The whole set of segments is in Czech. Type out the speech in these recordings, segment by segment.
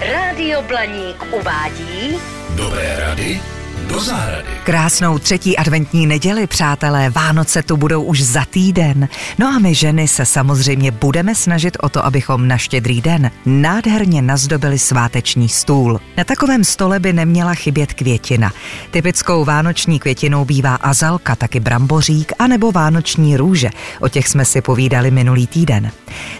Rádio Blaník uvádí Dobré rady do zahrady. Krásnou třetí adventní neděli, přátelé, Vánoce tu budou už za týden. No a my ženy se samozřejmě budeme snažit o to, abychom na štědrý den nádherně nazdobili sváteční stůl. Na takovém stole by neměla chybět květina. Typickou vánoční květinou bývá azalka, taky brambořík a nebo vánoční růže. O těch jsme si povídali minulý týden.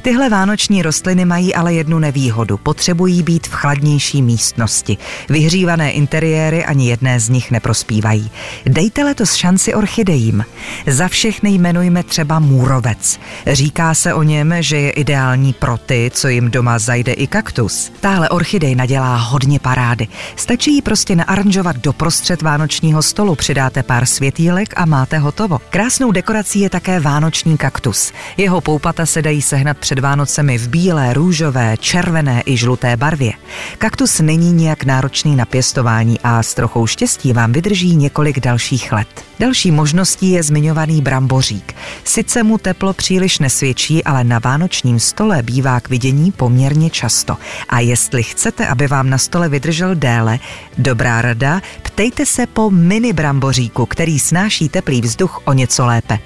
Tyhle vánoční rostliny mají ale jednu nevýhodu. Potřebují být v chladnější místnosti. Vyhřívané interiéry ani jedné z nich neprospívají. Dejte letos šanci orchidejím. Za všechny jmenujme třeba můrovec. Říká se o něm, že je ideální pro ty, co jim doma zajde i kaktus. Táhle orchidej nadělá hodně parády. Stačí ji prostě naaranžovat do prostřed vánočního stolu, přidáte pár světýlek a máte hotovo. Krásnou dekorací je také vánoční kaktus. Jeho poupata se dají sehnat před Vánocemi v bílé, růžové, červené i žluté barvě. Kaktus není nijak náročný na pěstování a s trochou štěstí vám vydrží několik dalších let. Další možností je zmiňovaný brambořík. Sice mu teplo příliš nesvědčí, ale na vánočním stole bývá k vidění poměrně často. A jestli chcete, aby vám na stole vydržel déle, dobrá rada, ptejte se po mini bramboříku, který snáší teplý vzduch o něco lépe.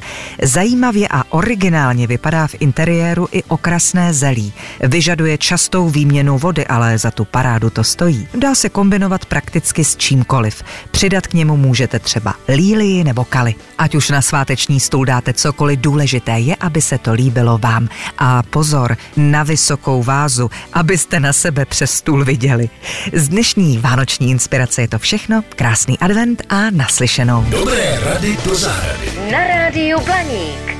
Zajímavě a originálně vypadá v interiéru i okrasné zelí. Vyžaduje častou výměnu vody, ale za tu parádu to stojí. Dá se kombinovat prakticky s čímkoliv. Přidat k němu můžete třeba lílii nebo kali. Ať už na sváteční stůl dáte cokoliv, důležité je, aby se to líbilo vám. A pozor, na vysokou vázu, abyste na sebe přes stůl viděli. Z dnešní vánoční inspirace je to všechno. Krásný advent a naslyšenou. Dobré rady do zahrady. na Rádiu Blaník.